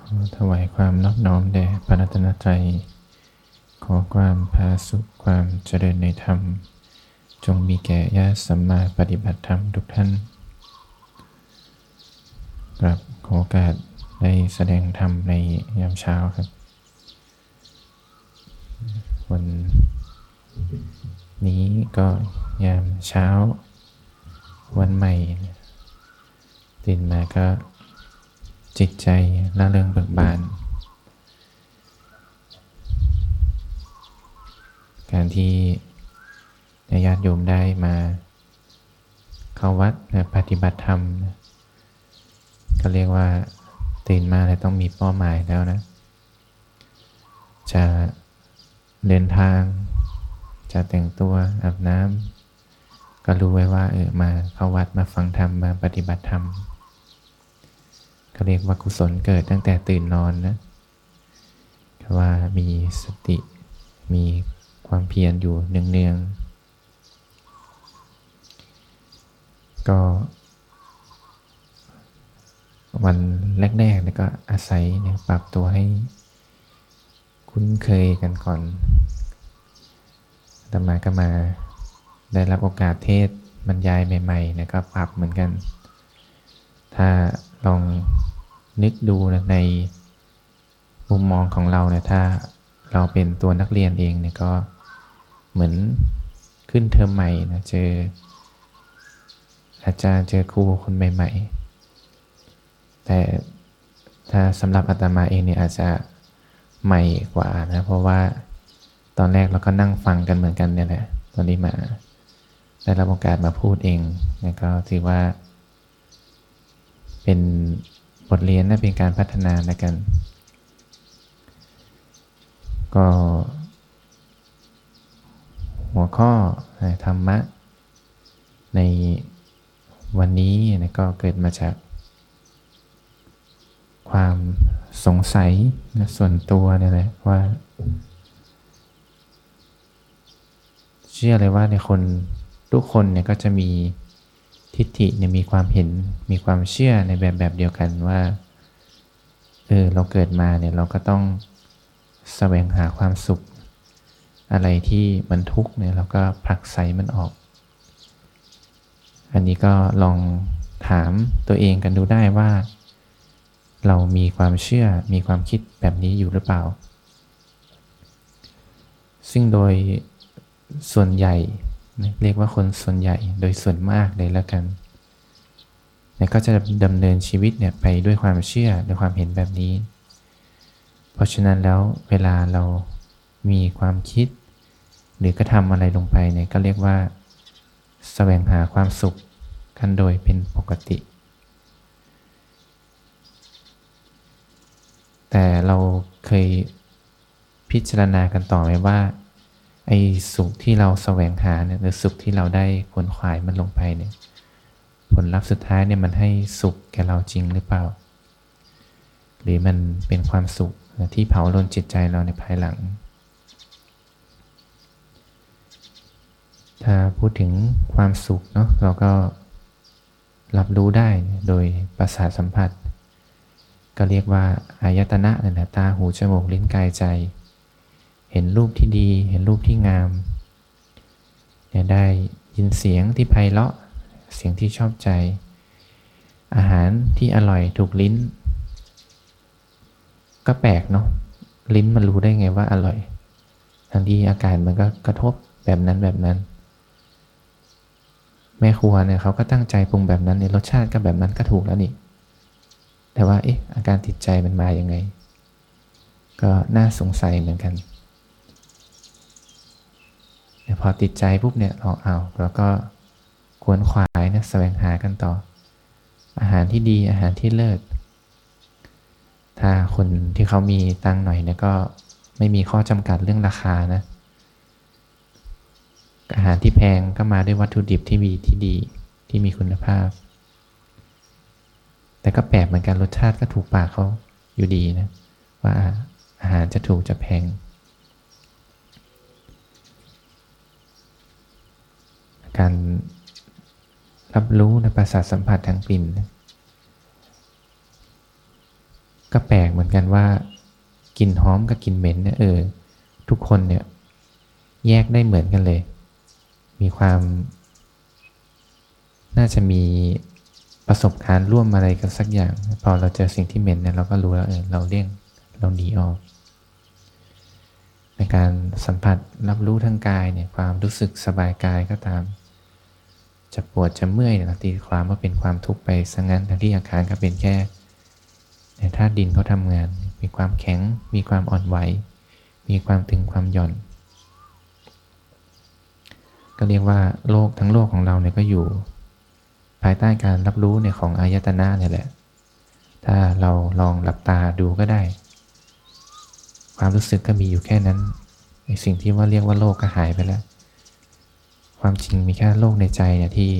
ขอถวายความนอบน้อมแด่พระรัตนตรัย ขอความพาสุขความเจริญในธรรม จงมีแก่ญาติสัมมาปฏิบัติธรรมทุกท่านกรับขอโอกาสได้แสดงธรรมในยามเช้าครับ วันนี้ก็ยามเช้า วันใหม่ ตื่นมาก็ จิตใจละเริงเบิกบาน การที่ญาติโยมได้มาเข้าวัดนะปฏิบัติธรรมนะก็เรียกว่าตื่นมาแล้วต้องมีเป้าหมายแล้วนะ จะเดินทาง จะแต่งตัวอาบน้ำก็รู้ไว้ว่าเออมาเข้าวัดมาฟังธรรมมาปฏิบัติธรรม เขาเรียกว่ากุศลเกิดตั้งแต่ตื่นนอนนะว่ามีสติมีความเพียรอยู่เนืองๆก็วันแรกๆนี่ยก็อาศัยเนี่ยปรับตัวให้คุ้นเคยกันก่อนต่มาก็มาได้รับโอกาสเทศบรรยายใหม่ๆนี่ยก็ปรับเหมือนกัน ถ้าลอง นึกดูนะในมุมมองของเราเนี่ยถ้าเราเป็นตัวนักเรียนเองเนี่ยก็เหมือนขึ้นเทอมใหม่นะเจอ อาจารย์เจอครูคนใหม่ ๆ แต่ถ้าสำหรับอาตมาเองเนี่ยอาจจะใหม่กว่านะเพราะว่าตอนแรกเราก็นั่งฟังกันเหมือนกันเนี่ยแหละตอนนี้มาได้รับโอกาสมาพูดเองนะก็ถือว่าเป็น ทเรียนนะเป็นการพัฒนาในกัน ก็ หัวข้อธรรมะ ในวันนี้นะก็เกิดมาจาก ความสงสัยนะส่วนตัวนี่แหละว่า เชื่อเลยว่าในคนทุกคนเนี่ยก็จะมี ทิฏฐิเนี่ยมีความเห็นมีความเชื่อในแบบแบบเดียวกันว่าเออเราเกิดมาเนี่ยเราก็ต้องแสวงหาความสุข อะไรที่มันทุกข์เนี่ยเราก็ผลักไสมันออก อันนี้ก็ลองถามตัวเองกันดูได้ว่า เรามีความเชื่อมีความคิดแบบนี้อยู่หรือเปล่า ซึ่งโดยส่วนใหญ่ เรียกว่าคนส่วนใหญ่โดยส่วนมากเลยแล้วกันเนี่ยก็จะดำเนินชีวิตเนี่ยไปด้วยความเชื่อด้วยความเห็นแบบนี้ เพราะฉะนั้นแล้วเวลาเรามีความคิด หรือกระทำอะไรลงไปเนี่ยก็เรียกว่าสแสวงหาความสุขกันโดยเป็นปกติ แต่เราเคยพิจารณากันต่อไหมว่า ไอ้สุขที่เราแสวงหาเนี่ยหรือสุขที่เราได้ขวนขวายมันลงไปเนี่ยผลลัพธ์สุดท้ายเนี่ยมันให้สุขแก่เราจริงหรือเปล่า หรือมันเป็นความสุขที่เผาลนจิตใจเราในภายหลัง ถ้าพูดถึงความสุขเนาะเราก็รับรู้ได้โดยประสาทสัมผัส ก็เรียกว่าอายตนะนั่นแหละตาหูจมูกลิ้นกายใจ เห็นรูปที่ดี เห็นรูปที่งามได้ยินเสียงที่ไพเราะ เสียงที่ชอบใจ อาหารที่อร่อยถูกลิ้น ก็แปลกเนาะลิ้นมันรู้ได้ไงว่าอร่อยทั้งที่อาการมันก็กระทบแบบนั้นแบบนั้น แม่ครัวเนี่ยเขาก็ตั้งใจปรุงแบบนั้นในรสชาติก็แบบนั้นก็ถูกแล้วนี่แต่ว่าเอ๊ะอาการติดใจมันมาอย่างไง ก็น่าสงสัยเหมือนกัน พอติดใจปุ๊บเนี่ยเราเอาแล้วก็ควนขวายนะแสวงหากันต่อ อาหารที่ดีอาหารที่เลิศถ้าคนที่เขามีตังหน่อยเนี่ยก็ไม่มีข้อจำกัดเรื่องราคานะ อาหารที่แพงก็มาด้วยวัตถุดิบที่มีที่ดีที่มีคุณภาพ แต่ก็แปลกเหมือนกันรสชาติก็ถูกปากเขาอยู่ดีนะ ว่าอาหารจะถูกจะแพง การรับรู้ในประสาทสัมผัสทางกลิ่น ก็แปลกเหมือนกันว่ากลิ่นหอมกับกลิ่นเหม็นเนี่ยเออทุกคนเนี่ยแยกได้เหมือนกันเลย มีความ น่าจะมีประสบการณ์ร่วมอะไรกันสักอย่าง พอเราเจอสิ่งที่เหม็นเนี่ยเราก็รู้แล้วเออเราเลี่ยงเราหนีออกในการสัมผัสรับรู้ทางกายเนี่ยความรู้สึกสบายกายก็ตาม จะปวดจะเมื่อยเนี่ยตีความว่าเป็นความทุกข์ไปซะงั้นทั้งที่อาการก็เป็นแค่ธาตุดินเขาทำงาน มีความแข็ง มีความอ่อนไหว มีความตึงความหย่อน ก็เรียกว่าโลกทั้งโลกของเราเนี่ยก็อยู่ ภายใต้การรับรู้เนี่ยของอายตนะเนี่ยแหละ ถ้าเราลองหลับตาดูก็ได้ ความรู้สึกก็มีอยู่แค่นั้น สิ่งที่ว่าเรียกว่าโลกก็หายไปแล้ว ความจริงมีแค่โลกในใจเนี่ยที่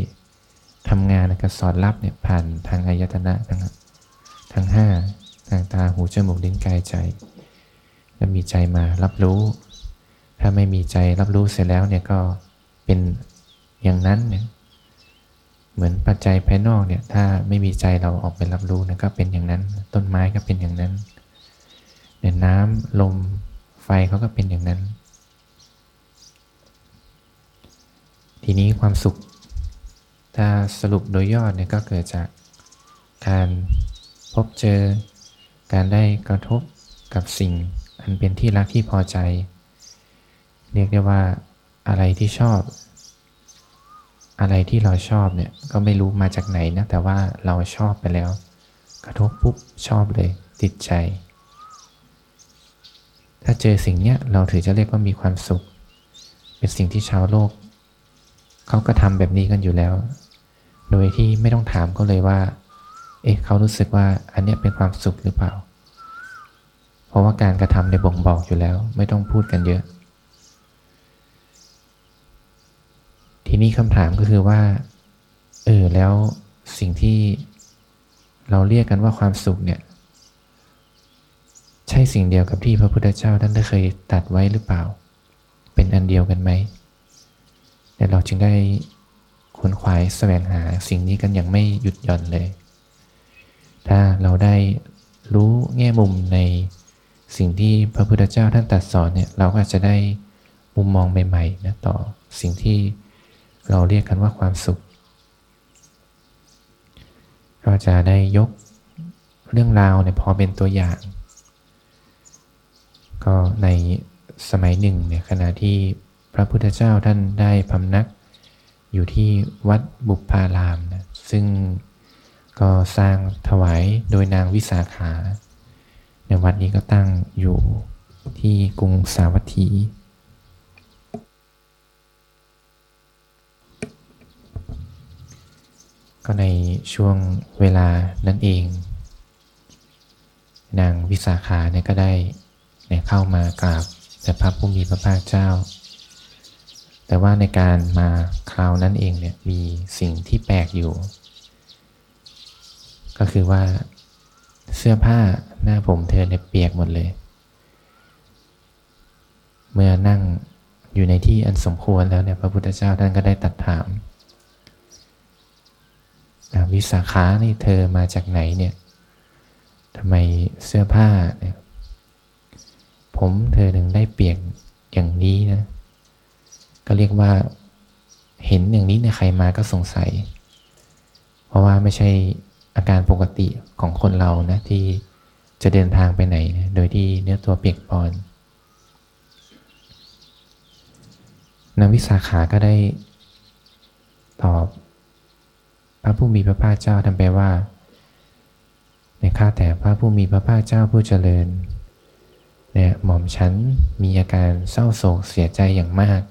ทำงานกับสอนรับเนี่ยผ่านทางอายตนะทั้งทั้งห้าทางตาหูจมูกลิ้นกายใจ แล้วมีใจมารับรู้ ถ้าไม่มีใจรับรู้เสร็จแล้วเนี่ยก็เป็นอย่างนั้นเนี่ยเหมือนปัจจัยภายนอกเนี่ยถ้าไม่มีใจเราออกไปรับรู้นะก็เป็นอย่างนั้น ต้นไม้ก็เป็นอย่างนั้นเนี่ยน้ำลมไฟเขาก็เป็นอย่างนั้น ทีนี้ความสุข ถ้าสรุปโดยยอดเนี่ยก็เกิดจากการพบเจอ การได้กระทบกับสิ่ง อันเป็นที่รักที่พอใจ เรียกได้ว่าอะไรที่ชอบ อะไรที่เราชอบเนี่ยก็ไม่รู้มาจากไหนนะแต่ว่าเราชอบไปแล้ว กระทบปุ๊บชอบเลย ติดใจ ถ้าเจอสิ่งเนี้ยเราถือจะเรียกว่ามีความสุข เป็นสิ่งที่ชาวโลก เขาก็ทำแบบนี้กันอยู่แล้ว โดยที่ไม่ต้องถามเขาเลยว่า เอ๊ะเขารู้สึกว่าอันเนี้ยเป็นความสุขหรือเปล่า เพราะว่าการกระทำในบ่งบอกอยู่แล้ว ไม่ต้องพูดกันเยอะ ทีนี้คำถามก็คือว่า เออแล้วสิ่งที่เราเรียกกันว่าความสุขเนี่ย ใช่สิ่งเดียวกับที่พระพุทธเจ้าท่านได้เคยตัดไว้หรือเปล่า เป็นอันเดียวกันไหม เดี๋ยวเราจึงได้ขวนขวายแสวงหาสิ่งนี้กันอย่างไม่หยุดหย่อนเลย ถ้าเราได้รู้แง่มุมในสิ่งที่พระพุทธเจ้าท่านตรัสสอนเนี่ยเราก็อาจจะได้มุมมองใหม่ๆนะต่อสิ่งที่เราเรียกกันว่าความสุข ก็จะได้ยกเรื่องราวเนี่ยพอเป็นตัวอย่าง ก็ในสมัยหนึ่งเนี่ยขณะที่ พระพุทธเจ้าท่านได้พำนัก อยู่ที่วัดบุพารามนะซึ่งก็สร้างถวายโดยนางวิสาขา ในวัดนี้ก็ตั้งอยู่ที่กรุงสาวัตถี ก็ในช่วงเวลานั้นเอง นางวิสาขาเนี่ยก็ได้เนี่ยเข้ามากราบแต่พระผู้มีพระภาคเจ้า แต่ว่าในการมาคราวนั้นเองเนี่ยมีสิ่งที่แปลกอยู่ ก็คือว่าเสื้อผ้าหน้าผมเธอเนี่ยเปียกหมดเลย เมื่อนั่งอยู่ในที่อันสมควรแล้วเนี่ยพระพุทธเจ้าท่านก็ได้ตัดถามวิสาขานี่เธอมาจากไหนเนี่ยทำไมเสื้อผ้าเนี่ยผมเธอถึงได้เปียกอย่างนี้นะ ก็เรียกว่าเห็นอย่างนี้เนี่ยใครมาก็สงสัย เพราะว่าไม่ใช่อาการปกติของคนเรานะที่จะเดินทางไปไหนนะโดยที่เนื้อตัวเปียกปอนนางวิสาขาก็ได้ตอบ พระผู้มีพระภาคเจ้าทำไปว่า ในข้าแต่พระผู้มีพระภาคเจ้าผู้เจริญเนี่ยหม่อมฉันมีอาการเศร้าโศกเสียใจอย่างมาก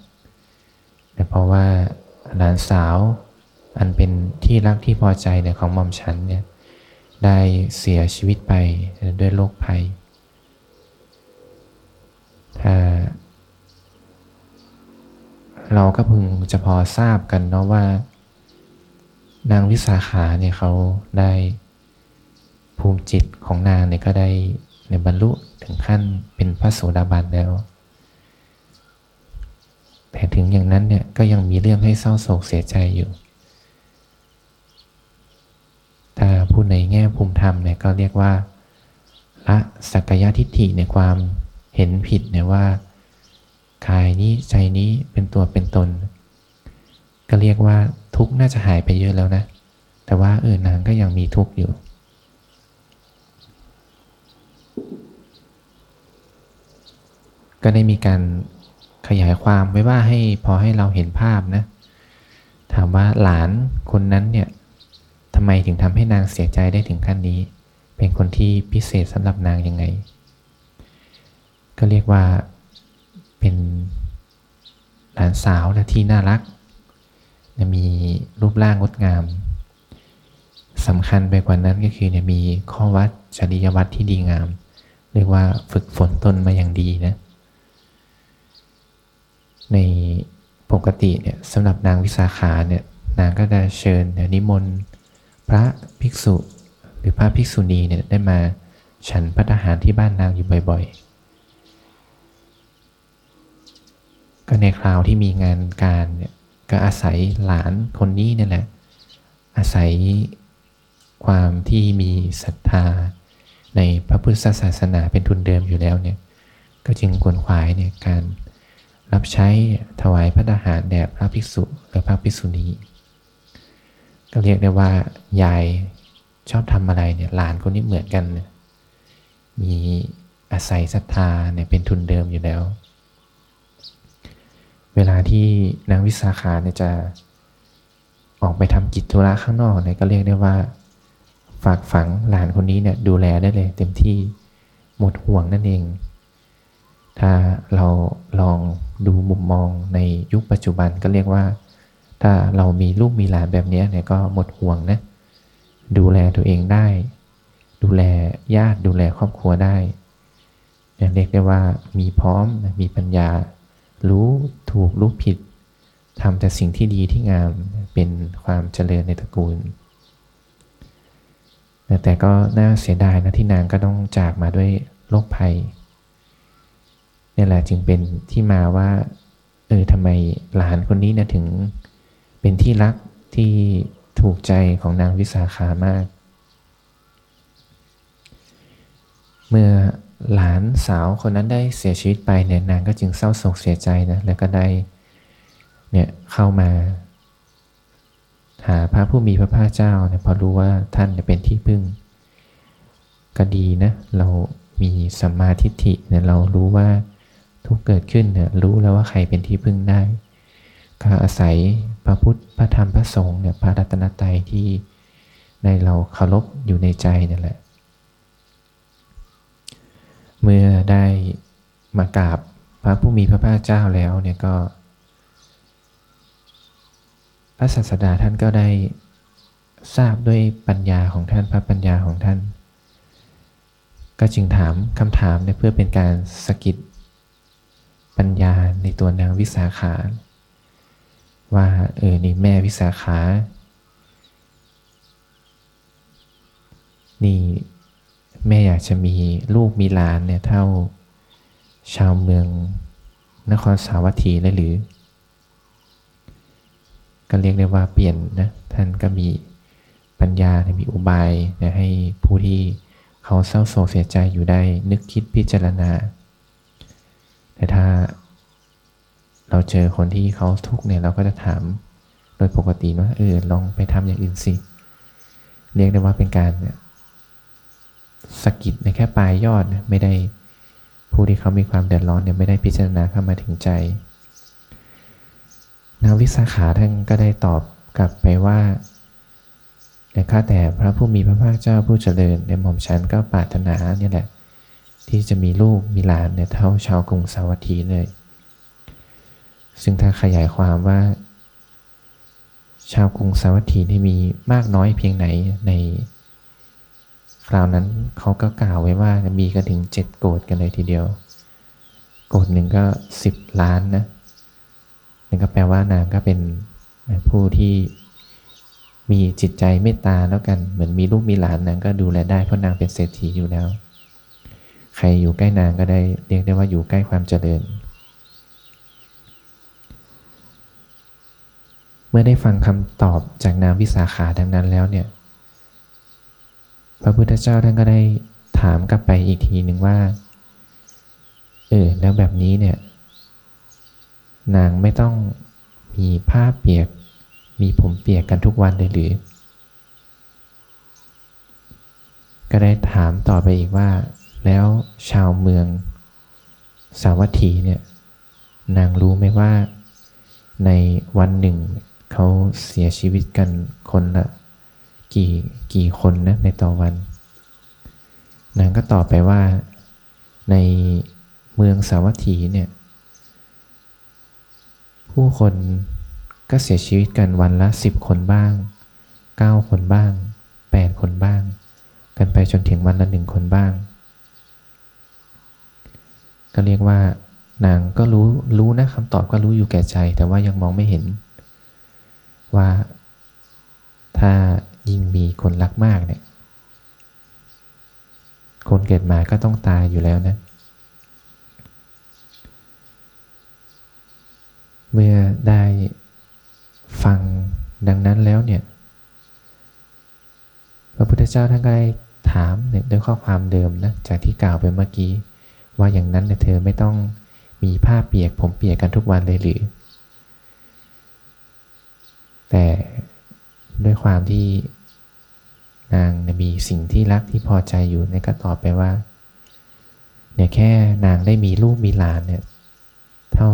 แต่เพราะว่าหลานสาว อันเป็นที่รักที่พอใจเนี่ยของหม่อมฉันเนี่ยได้เสียชีวิตไปด้วยโรคภัย ถ้า เราก็พึงจะพอทราบกันเนาะว่า นางวิสาขาเนี่ยเขาได้ภูมิจิตของนางเนี่ยก็ได้ในบรรลุถึงขั้นเป็นพระโสดาบันแล้ว แต่ถึงอย่างนั้นเนี่ยก็ยังมีเรื่องให้เศร้าโศกเสียใจอยู่ ถ้าพูดในแง่ภูมิธรรมเนี่ยก็เรียกว่าละสักกายทิฏฐิในความเห็นผิดเนี่ยว่ากายนี้ใจนี้เป็นตัวเป็นตน ก็เรียกว่าทุกน่าจะหายไปเยอะแล้วนะ แต่ว่าเออนางก็ยังมีทุกข์อยู่ ก็ได้มีการ ขยายความไว้ว่าให้พอให้เราเห็นภาพนะ ถามว่าหลานคนนั้นเนี่ยทำไมถึงทำให้นางเสียใจได้ถึงขั้นนี้ เป็นคนที่พิเศษสำหรับนางยังไง ก็เรียกว่าเป็นหลานสาวนะที่น่ารัก มีรูปร่างงดงามสำคัญไปกว่านั้นก็คือเนี่ยมีข้อวัดจริยวัตรที่ดีงาม เรียกว่าฝึกฝนตนมาอย่างดีนะ ในปกติเนี่ยสำหรับนางวิสาขาเนี่ยนางก็จะเชิญนิมนต์พระภิกษุหรือพระภิกษุณีเนี่ยได้มาฉันพัฒหารที่บ้านนางอยู่บ่อยๆ ก็ในคราวที่มีงานการเนี่ยก็อาศัยหลานคนนี้เนี่ยแหละ อาศัยความที่มีศรัทธาในพระพุทธศาสนาเป็นทุนเดิมอยู่แล้วเนี่ยก็จึงกวนขวายเนี่ยการ รับใช้ถวายพระทหารแด่พระภิกษุหรือพระภิกษุณีก็เรียกได้ว่ายายชอบทำอะไรเนี่ยหลานคนนี้เหมือนกันเนี่ยมีอาศัยศรัทธาเนี่ยเป็นทุนเดิมอยู่แล้ว เวลาที่นางวิสาขาเนี่ยจะออกไปทำกิจธุระข้างนอกเนี่ยก็เรียกได้ว่า ฝากฝังหลานคนนี้เนี่ยดูแลได้เลยเต็มที่หมดห่วงนั่นเอง ถ้าเราลองดูมุมมองในยุคปัจจุบันก็เรียกว่า ถ้าเรามีลูกมีหลานแบบนี้เนี่ยก็หมดห่วงนะ ดูแลตัวเองได้ ดูแลญาติดูแลครอบครัวได้เรียกได้ว่ามีพร้อมมีปัญญา รู้ถูกรู้ผิดทำแต่สิ่งที่ดีที่งามเป็นความเจริญในตระกูล แต่ก็น่าเสียดายนะที่นางก็ต้องจากมาด้วยโรคภัย นี่แหละจึงเป็นที่มาว่า เออทำไมหลานคนนี้นะถึง เป็นที่รักที่ถูกใจของนางวิสาขามาก เมื่อหลานสาวคนนั้นได้เสียชีวิตไปเนี่ยนางก็จึงเศร้าโศกเสียใจนะแล้วก็ได้เนี่ยเข้ามา หาพระผู้มีพระภาคเจ้าเนี่ยพอรู้ว่าท่านเป็นที่พึ่ง ก็ดีนะ เรามีสัมมาทิฏฐิเนี่ยเรารู้ว่า ทุกเกิดขึ้นเนี่ยรู้แล้วว่าใครเป็นที่พึ่งได้ก็อาศัยพระพุทธพระธรรมพระสงฆ์เนี่ยพระรัตนตรัยที่ในเราเคารพอยู่ในใจนี่แหละ เมื่อได้มากราบพระผู้มีพระภาคเจ้าแล้วเนี่ยก็ พระศาสดาท่านก็ได้ทราบด้วยปัญญาของท่านพระปัญญาของท่าน ก็จึงถามคำถามเพื่อเป็นการสกิด ปัญญาในตัวนางวิสาขา ว่าเออนี่แม่วิสาขา นี่แม่อยากจะมีลูกมีหลานเนี่ยเท่าชาวเมืองนครสาวัตถีเลยหรือ ก็เรียกได้ว่าเปลี่ยนนะท่านก็มีปัญญามีอุบายนะให้ผู้ที่เขาเศร้าโศกเสียใจอยู่ได้นึกคิดพิจารณา แต่ถ้าเราเจอคนที่เขาทุกข์เนี่ยเราก็จะถามโดยปกติว่าเออลองไปทำอย่างอื่นสิเรียกได้ว่าเป็นการสกิดในแค่ปลายยอดไม่ได้ผู้ที่เขามีความเดือดร้อนเนี่ยไม่ได้พิจารณาเข้ามาถึงใจ นาวิสาขาท่านก็ได้ตอบกลับไปว่าแต่ข้าแต่พระผู้มีพระภาคเจ้าผู้เจริญในหม่อมฉันก็ปรารถนาเนี่ยแหละ ที่จะมีลูกมีหลานเนี่ยเท่าชาวกรุงสาวัตถีเลย ซึ่งถ้าขยายความว่า ชาวกรุงสาวัตถีที่มีมากน้อยเพียงไหนในคราวนั้นเขาก็กล่าวไว้ว่ามีกันถึงเจ็ดโกดกันเลยทีเดียว โกดหนึ่งก็สิบล้านนะนั่นก็แปลว่านางก็เป็นผู้ที่มีจิตใจเมตตาแล้วกัน เหมือนมีลูกมีหลานนางก็ดูแลได้เพราะนางเป็นเศรษฐีอยู่แล้ว ใครอยู่ใกล้นางก็ได้เรียกได้ว่าอยู่ใกล้ความเจริญ เมื่อได้ฟังคำตอบจากนางวิสาขาดังนั้นแล้วเนี่ย พระพุทธเจ้าท่านก็ได้ถามกลับไปอีกทีหนึ่งว่า เออ แล้วแบบนี้เนี่ย นางไม่ต้องมีผ้าเปียก มีผมเปียกกันทุกวันเลยหรือ ก็ได้ถามต่อไปอีกว่า แล้วชาวเมือง สาวัตถีเนี่ยนางรู้ไหมว่าในวันหนึ่งเขาเสียชีวิตกันคนละกี่กี่คนนะในต่อวัน นางก็ตอบไปว่าในเมืองสาวัตถีเนี่ยผู้คนก็เสียชีวิตกันวันละสิบคนบ้างเก้าคนบ้างแปดคนบ้าง กันไปจนถึงวันละหนึ่งคนบ้าง ก็เรียกว่านางก็รู้รู้นะคำตอบก็รู้อยู่แก่ใจ แต่ว่ายังมองไม่เห็น ว่าถ้ายิ่งมีคนรักมากเนี่ย คนเกิดมาก็ต้องตายอยู่แล้วนะ เมื่อได้ฟังดังนั้นแล้วเนี่ยพระพุทธเจ้าท่านก็ได้ถามเนี่ยด้วยข้อความเดิมนะจากที่กล่าวไปเมื่อกี้ ว่าอย่างนั้นเธอไม่ต้องมีผ้าเปียก ผมเปียกกันทุกวันเลยหรือ แต่ด้วยความที่นางมีสิ่งที่รักที่พอใจอยู่เนี่ยก็ตอบไปว่าเนี่ยแค่นางได้มีลูกมีหลานเนี่ยเท่า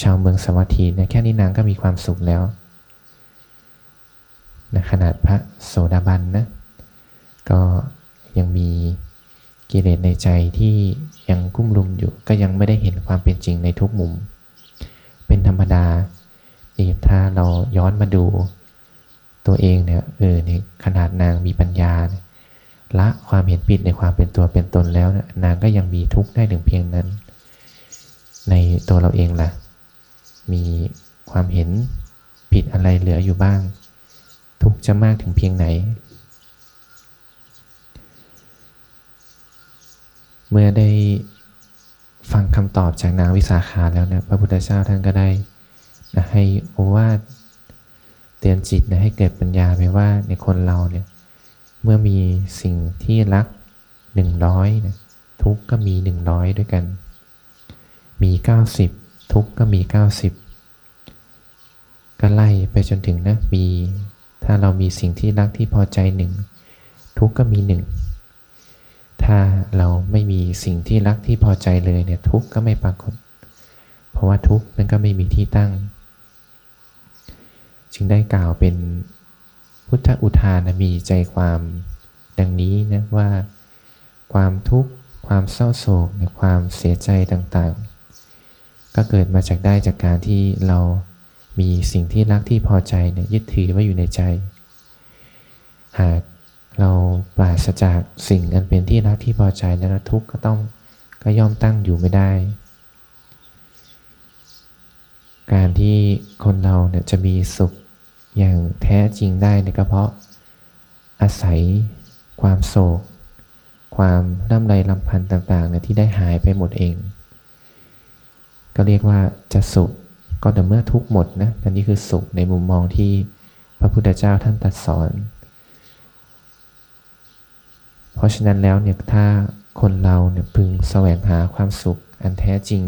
ชาวเมืองสวัสดีเนี่ยแค่นี้นางก็มีความสุขแล้วนะขนาดพระโสดาบันนะก็ยังมี กิเลสในใจที่ยังกุ้มลุมอยู่ก็ยังไม่ได้เห็นความเป็นจริงในทุกมุม เป็นธรรมดานี่ถ้าเราย้อนมาดู ตัวเองเนี่ยเออเนี่ยขนาดนางมีปัญญา ละความเห็นผิดในความเป็นตัวเป็นตนแล้วนะนางก็ยังมีทุกข์ได้ถึงเพียงนั้น ในตัวเราเองล่ะ มีความเห็นผิดอะไรเหลืออยู่บ้าง ทุกข์จะมากถึงเพียงไหน มื่อได้ฟังคำตอบจากนางวิสาขาแล้วนะพระพุทธเจ้าท่านก็ได้นะให้โอวาทเตือนจิตนะให้เกิดปัญญาไปว่าในคนเราเนี่ยเมื่อมีสิ่งที่รักหนึ่งร้อยนะทุกก็มีหนึ่งร้อยด้วยกัน มีเก้าสิบทุกก็มีเก้าสิบก็ไล่ไปจนถึงนะมี ถ้าเรามีสิ่งที่รักที่พอใจหนึ่งทุกก็มีหนึ่ง ถ้าเราไม่มีสิ่งที่รักที่พอใจเลยเนี่ยทุกก็ไม่ปรากฏ เพราะว่าทุกนั้นก็ไม่มีที่ตั้ง จึงได้กล่าวเป็นพุทธอุทานมีใจความดังนี้นะว่า ความทุกข์ความเศร้าโศกความเสียใจต่างๆ ก็เกิดมาจากได้จากการที่เรามีสิ่งที่รักที่พอใจเนี่ยยึดถือไว้อยู่ในใจ หาก เราปราศจากสิ่งอันเป็นที่รักที่พอใจแล้วทุกข์ก็ต้องก็ย่อมตั้งอยู่ไม่ได้ การที่คนเราเนี่ยจะมีสุขอย่างแท้จริงได้เนี่ยก็เพราะอาศัยความโศก ความร่ำไรลำพันธ์ต่างๆเนี่ยที่ได้หายไปหมดเอง ก็เรียกว่าจะสุขก็แต่เมื่อทุกหมดนะอันนี้คือสุขในมุมมองที่พระพุทธเจ้าท่านตรัสสอน เพราะฉะนั้นแล้วเนี่ยถ้าคนเราเนี่ยพึงแสวงหาความสุขอันแท้จริง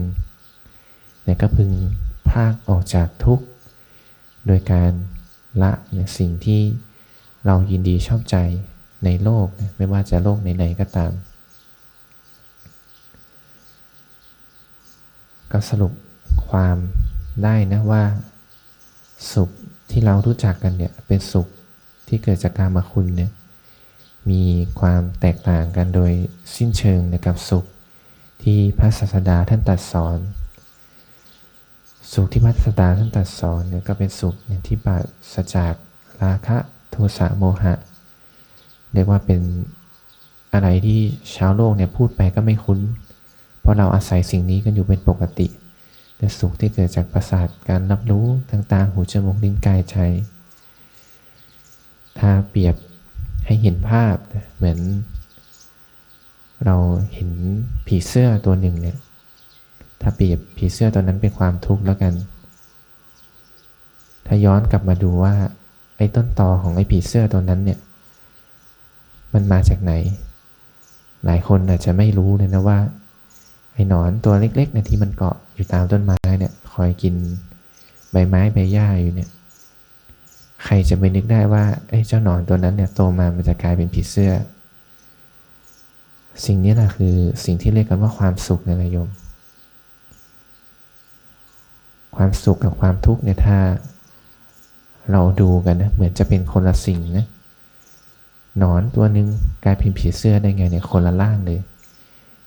เนี่ยก็พึงพากออกจากทุกข์ โดยการละเนี่ยสิ่งที่เรายินดีชอบใจในโลก ไม่ว่าจะโลกไหนๆก็ตาม ก็สรุปความได้นะว่าสุขที่เรารู้จักกันเนี่ยเป็นสุขที่เกิดจากการมาคุณเนี่ย มีความแตกต่างกันโดยสิ้นเชิงในกับสุขที่พระศาสดาท่านตรัสสอน สุขที่พัฒตาสดาท่านตรัสสอนเนี่ยก็เป็นสุขที่ปราศจากราคะโทสะโมหะเรียกว่าเป็นอะไรที่ชาวโลกเนี่ยพูดไปก็ไม่คุ้น เพราะเราอาศัยสิ่งนี้กันอยู่เป็นปกติ แต่สุขที่เกิดจากประสาทการรับรู้ต่างๆหูจมูกลิ้นกายใจ ถ้าเปรียบ ให้เห็นภาพเหมือน เราเห็นผีเสื้อตัวหนึ่งเนี่ย ถ้าเปรียบผีเสื้อตัวนั้นเป็นความทุกข์แล้วกัน ถ้าย้อนกลับมาดูว่าไอ้ต้นตอของไอ้ผีเสื้อตัวนั้นเนี่ย มันมาจากไหน หลายคนอาจจะไม่รู้เลยนะว่าไอ้หนอนตัวเล็กๆเนี่ยที่มันเกาะอยู่ตามต้นไม้เนี่ย คอยกินใบไม้ใบหญ้าอยู่เนี่ย ใครจะไปนึกได้ว่าเจ้าหนอนตัวนั้นเนี่ยโตมามันจะกลายเป็นผีเสื้อ สิ่งนี้แหละคือสิ่งที่เรียกกันว่าความสุขในระยม ความสุขกับความทุกข์เนี่ยถ้าเราดูกันนะเหมือนจะเป็นคนละสิ่งนะหนอนตัวหนึ่งกลายเป็นผีเสื้อได้ไงเนี่ยคนละล่างเลย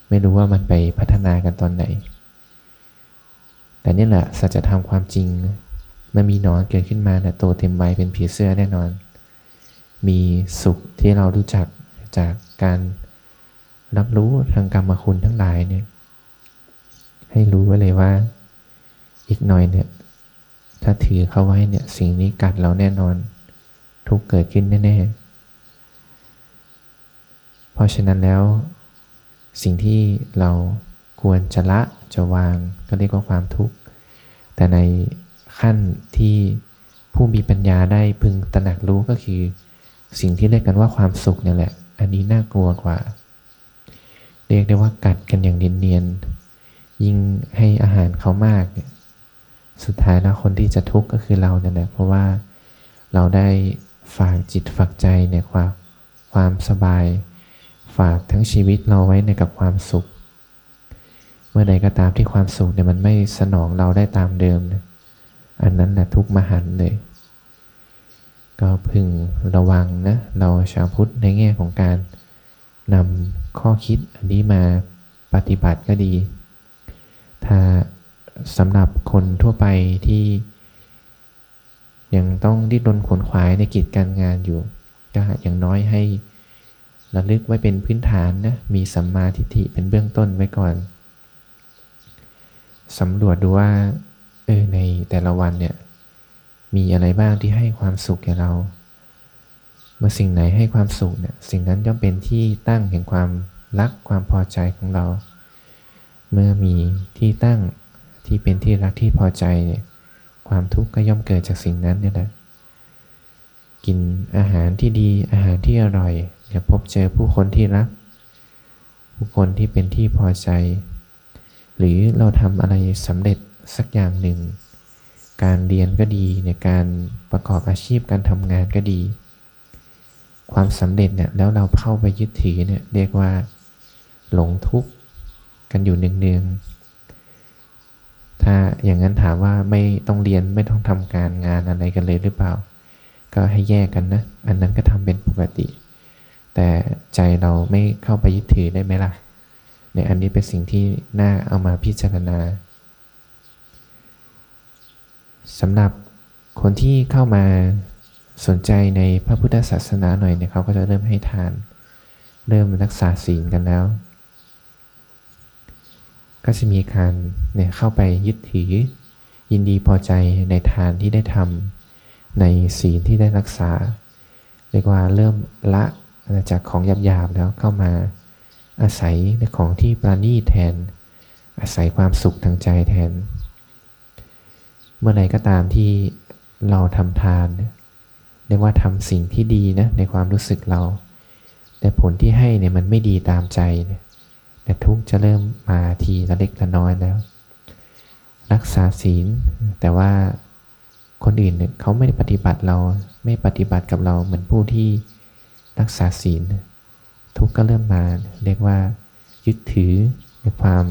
ไม่รู้ว่ามันไปพัฒนากันตอนไหน แต่นี่แหละสัจธรรมความจริง มันมีหนอนเกิดขึ้นมาเนี่โตเต็มใบเป็นผีเสื้อแน่นอน มีสุขที่เรารู้จักจากการรับรู้ทางกรรมคุณทั้งหลายเนี่ย ให้รู้ไว้เลยว่า อีกหน่อยเนี่ย ถ้าถือเข้าไว้เนี่ย สิ่งนี้กัดเราแน่นอน ทุกเกิดขึ้นแน่ๆ เพราะฉะนั้นแล้ว สิ่งที่เราควรจะละจะวางก็เรียกว่าความทุกข์ แต่ใน ขั้นที่ผู้มีปัญญาได้พึงตระหนักรู้ก็คือ สิ่งที่เรียกกันว่าความสุขเนี่ยแหละ อันนี้น่ากลัวกว่า เรียกได้ว่ากัดกันอย่างเนียนๆยิ่งให้อาหารเขามากเนี่ยสุดท้ายแล้วคนที่จะทุกข์ก็คือเราเนี่ยแหละเพราะว่าเราได้ฝากจิตฝากใจเนี่ยความความสบาย ฝากทั้งชีวิตเราไว้ในกับความสุข เมื่อใดก็ตามที่ความสุขเนี่ยมันไม่สนองเราได้ตามเดิมนะ อันนั้นแหละทุกมหันเลย ก็พึงระวังนะเราชาวพุทธในแง่ของการนำข้อคิดอันนี้มาปฏิบัติก็ดี ถ้าสำหรับคนทั่วไปที่ยังต้องดิ้นรนขวนขวายในกิจการงานอยู่ ก็อย่างน้อยให้ระลึกไว้เป็นพื้นฐานนะ มีสัมมาทิฏฐิเป็นเบื้องต้นไว้ก่อนสำรวจดูว่า ออในแต่ละวันเนี่ยมีอะไรบ้างที่ให้ความสุขแก่เรา เมื่อสิ่งไหนให้ความสุขเนี่ยสิ่งนั้นย่อมเป็นที่ตั้งแห่งความรักความพอใจของเรา เมื่อมีที่ตั้งที่เป็นที่รักที่พอใจเนี่ยความทุกข์ก็ย่อมเกิดจากสิ่งนั้นเนี่ยแหละกินอาหารที่ดีอาหารที่อร่อยจะพบเจอผู้คนที่รัก ผู้คนที่เป็นที่พอใจ หรือเราทำอะไรสำเร็จ สักอย่างหนึ่ง การเรียนก็ดีในการประกอบอาชีพการทำงานก็ดี ความสำเร็จเนี่ยแล้วเราเข้าไปยึดถือเนี่ยเรียกว่า หลงทุกข์กันอยู่เนืองๆถ้าอย่างนั้นถามว่าไม่ต้องเรียนไม่ต้องทำการงานอะไรกันเลยหรือเปล่า ก็ให้แยกกันนะ อันนั้นก็ทำเป็นปกติ แต่ใจเราไม่เข้าไปยึดถือได้ไหมล่ะเนี่ยอันนี้เป็นสิ่งที่น่าเอามาพิจารณา สำหรับคนที่เข้ามาสนใจในพระพุทธศาสนาหน่อยเนี่ยเขาก็จะเริ่มให้ทาน เริ่มรักษาศีลกันแล้ว ก็จะมีการเนี่ยเข้าไปยึดถือ ยินดีพอใจในทานที่ได้ทำในศีลที่ได้รักษาเรียกว่าเริ่มละจากของหยาบๆแล้วเข้ามาอาศัยในของที่ปราณีแทน อาศัยความสุขทางใจแทน เมื่อไรก็ตามที่เราทำทานเรียกว่าทำสิ่งที่ดีนะในความรู้สึกเรา แต่ผลที่ให้เนี่ยมันไม่ดีตามใจเนี่ยแต่ทุกจะเริ่มมาทีละเล็กละน้อยแล้ว รักษาศีล แต่ว่าคนอื่นเนี่ยเขาไม่ได้ปฏิบัติเราไม่ปฏิบัติกับเราเหมือนผู้ที่รักษาศีล ทุกก็เริ่มมาเรียกว่ายึดถือในความ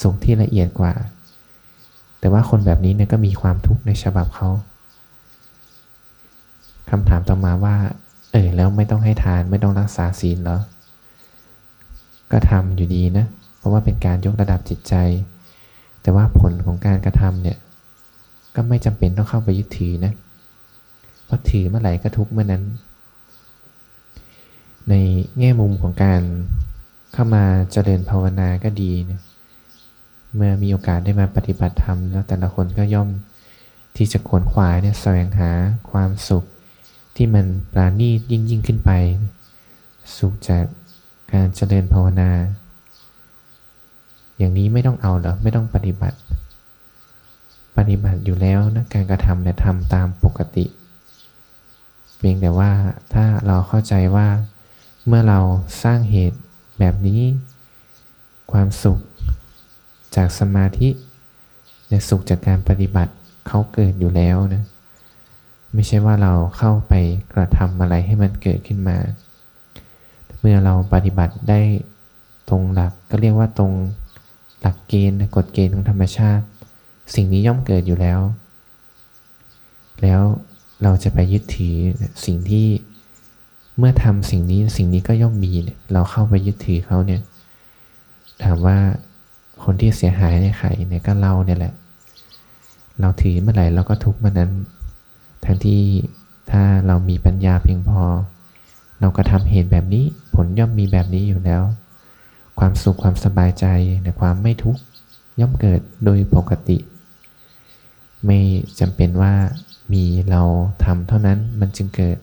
สุขที่ละเอียดกว่า แต่ว่าคนแบบนี้เนี่ยก็มีความทุกข์ในฉบับเขาคำถามต่อมาว่า เออแล้วไม่ต้องให้ทานไม่ต้องรักษาศีลเหรอ ก็ทำอยู่ดีนะ เพราะว่าเป็นการยกระดับจิตใจ แต่ว่าผลของการกระทำเนี่ย ก็ไม่จำเป็นต้องเข้าไปยึดถือนะ เพราะถือเมื่อไหร่ก็ทุกเมื่อนั้น ในแง่มุมของการเข้ามาเจริญภาวนาก็ดีนะ เมื่อมีโอกาสได้มาปฏิบัติธรรม แล้วแต่ละคนก็ย่อมที่จะขวนขวายเนี่ยแสวงหาความสุข ที่มันปราณีตยิ่งยิ่งขึ้นไป สุขจากการเจริญภาวนา อย่างนี้ไม่ต้องเอาหรอไม่ต้องปฏิบัติ ปฏิบัติอยู่แล้วนะการกระทำเนี่ยทำตามปกติ เพียงแต่ว่าถ้าเราเข้าใจว่าเมื่อเราสร้างเหตุแบบนี้ ความสุข จากสมาธิและสุขจากการปฏิบัติเขาเกิดอยู่แล้วนะไม่ใช่ว่าเราเข้าไปกระทำอะไรให้มันเกิดขึ้นมา เมื่อเราปฏิบัติได้ตรงหลักก็เรียกว่าตรงหลักเกณฑ์กฎเกณฑ์ของธรรมชาติ สิ่งนี้ย่อมเกิดอยู่แล้ว แล้วเราจะไปยึดถือสิ่งที่เมื่อทำสิ่งนี้สิ่งนี้ก็ย่อมมีเนี่ยเราเข้าไปยึดถือเขาเนี่ยถามว่า คนที่เสียหายในใครเนี่ยก็เราเนี่ยแหละ เราถือเมื่อไหร่เราก็ทุกเมื่อนั้นทั้งที่ถ้าเรามีปัญญาเพียงพอ เราก็ทำเหตุแบบนี้ผลย่อมมีแบบนี้อยู่แล้ว ความสุขความสบายใจในความไม่ทุกข์ย่อมเกิดโดยปกติ ไม่จำเป็นว่ามีเราทำเท่านั้นมันจึงเกิด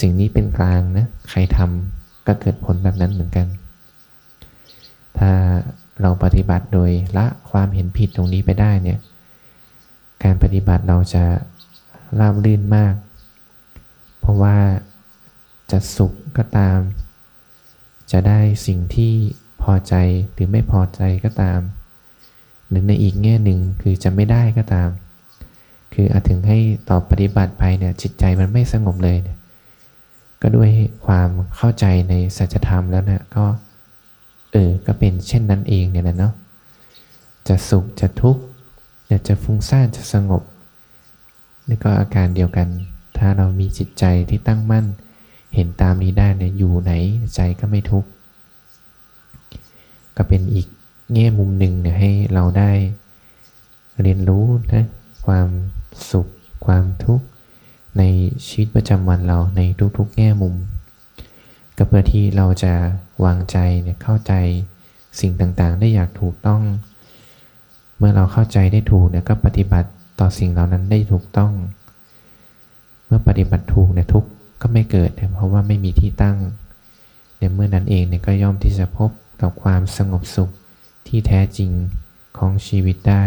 สิ่งนี้เป็นกลางนะใครทำก็เกิดผลแบบนั้นเหมือนกัน ถ้า เราปฏิบัติโดยละความเห็นผิดตรงนี้ไปได้เนี่ยการปฏิบัติเราจะราบรื่นมาก เพราะว่าจะสุขก็ตาม จะได้สิ่งที่พอใจหรือไม่พอใจก็ตาม หรือในอีกแง่หนึ่งคือจะไม่ได้ก็ตาม คืออาจถึงให้ต่อปฏิบัติไปเนี่ยจิตใจมันไม่สงบเลยเนี่ยก็ด้วยความเข้าใจในสัจธรรมแล้วเนะก็ เออ ก็เป็นเช่นนั้นเองเนี่ยแหละเนาะ จะสุขจะทุกข์จะฟุ้งซ่านจะสงบ นี่ก็อาการเดียวกัน ถ้าเรามีจิตใจที่ตั้งมั่น เห็นตามนี้ได้เนี่ยอยู่ไหนใจก็ไม่ทุกข์ ก็เป็นอีกแง่มุมหนึ่งเนี่ยให้เราได้เรียนรู้นะความสุขความทุกข์ในชีวิตประจำวันเราในทุกๆแง่มุม ก็เพื่อที่เราจะวางใจเนี่ยเข้าใจสิ่งต่างๆ ได้อย่างถูกต้อง เมื่อเราเข้าใจได้ถูกเนี่ยก็ปฏิบัติต่อสิ่งเหล่านั้นได้ถูกต้อง เมื่อปฏิบัติถูกเนี่ยทุกก็ไม่เกิด เพราะว่าไม่มีที่ตั้งในเมื่อนั้นเองเนี่ยก็ย่อมที่จะพบกับความสงบสุขที่แท้จริงของชีวิตได้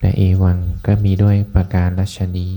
และเอวังก็มีด้วยประการลัชนี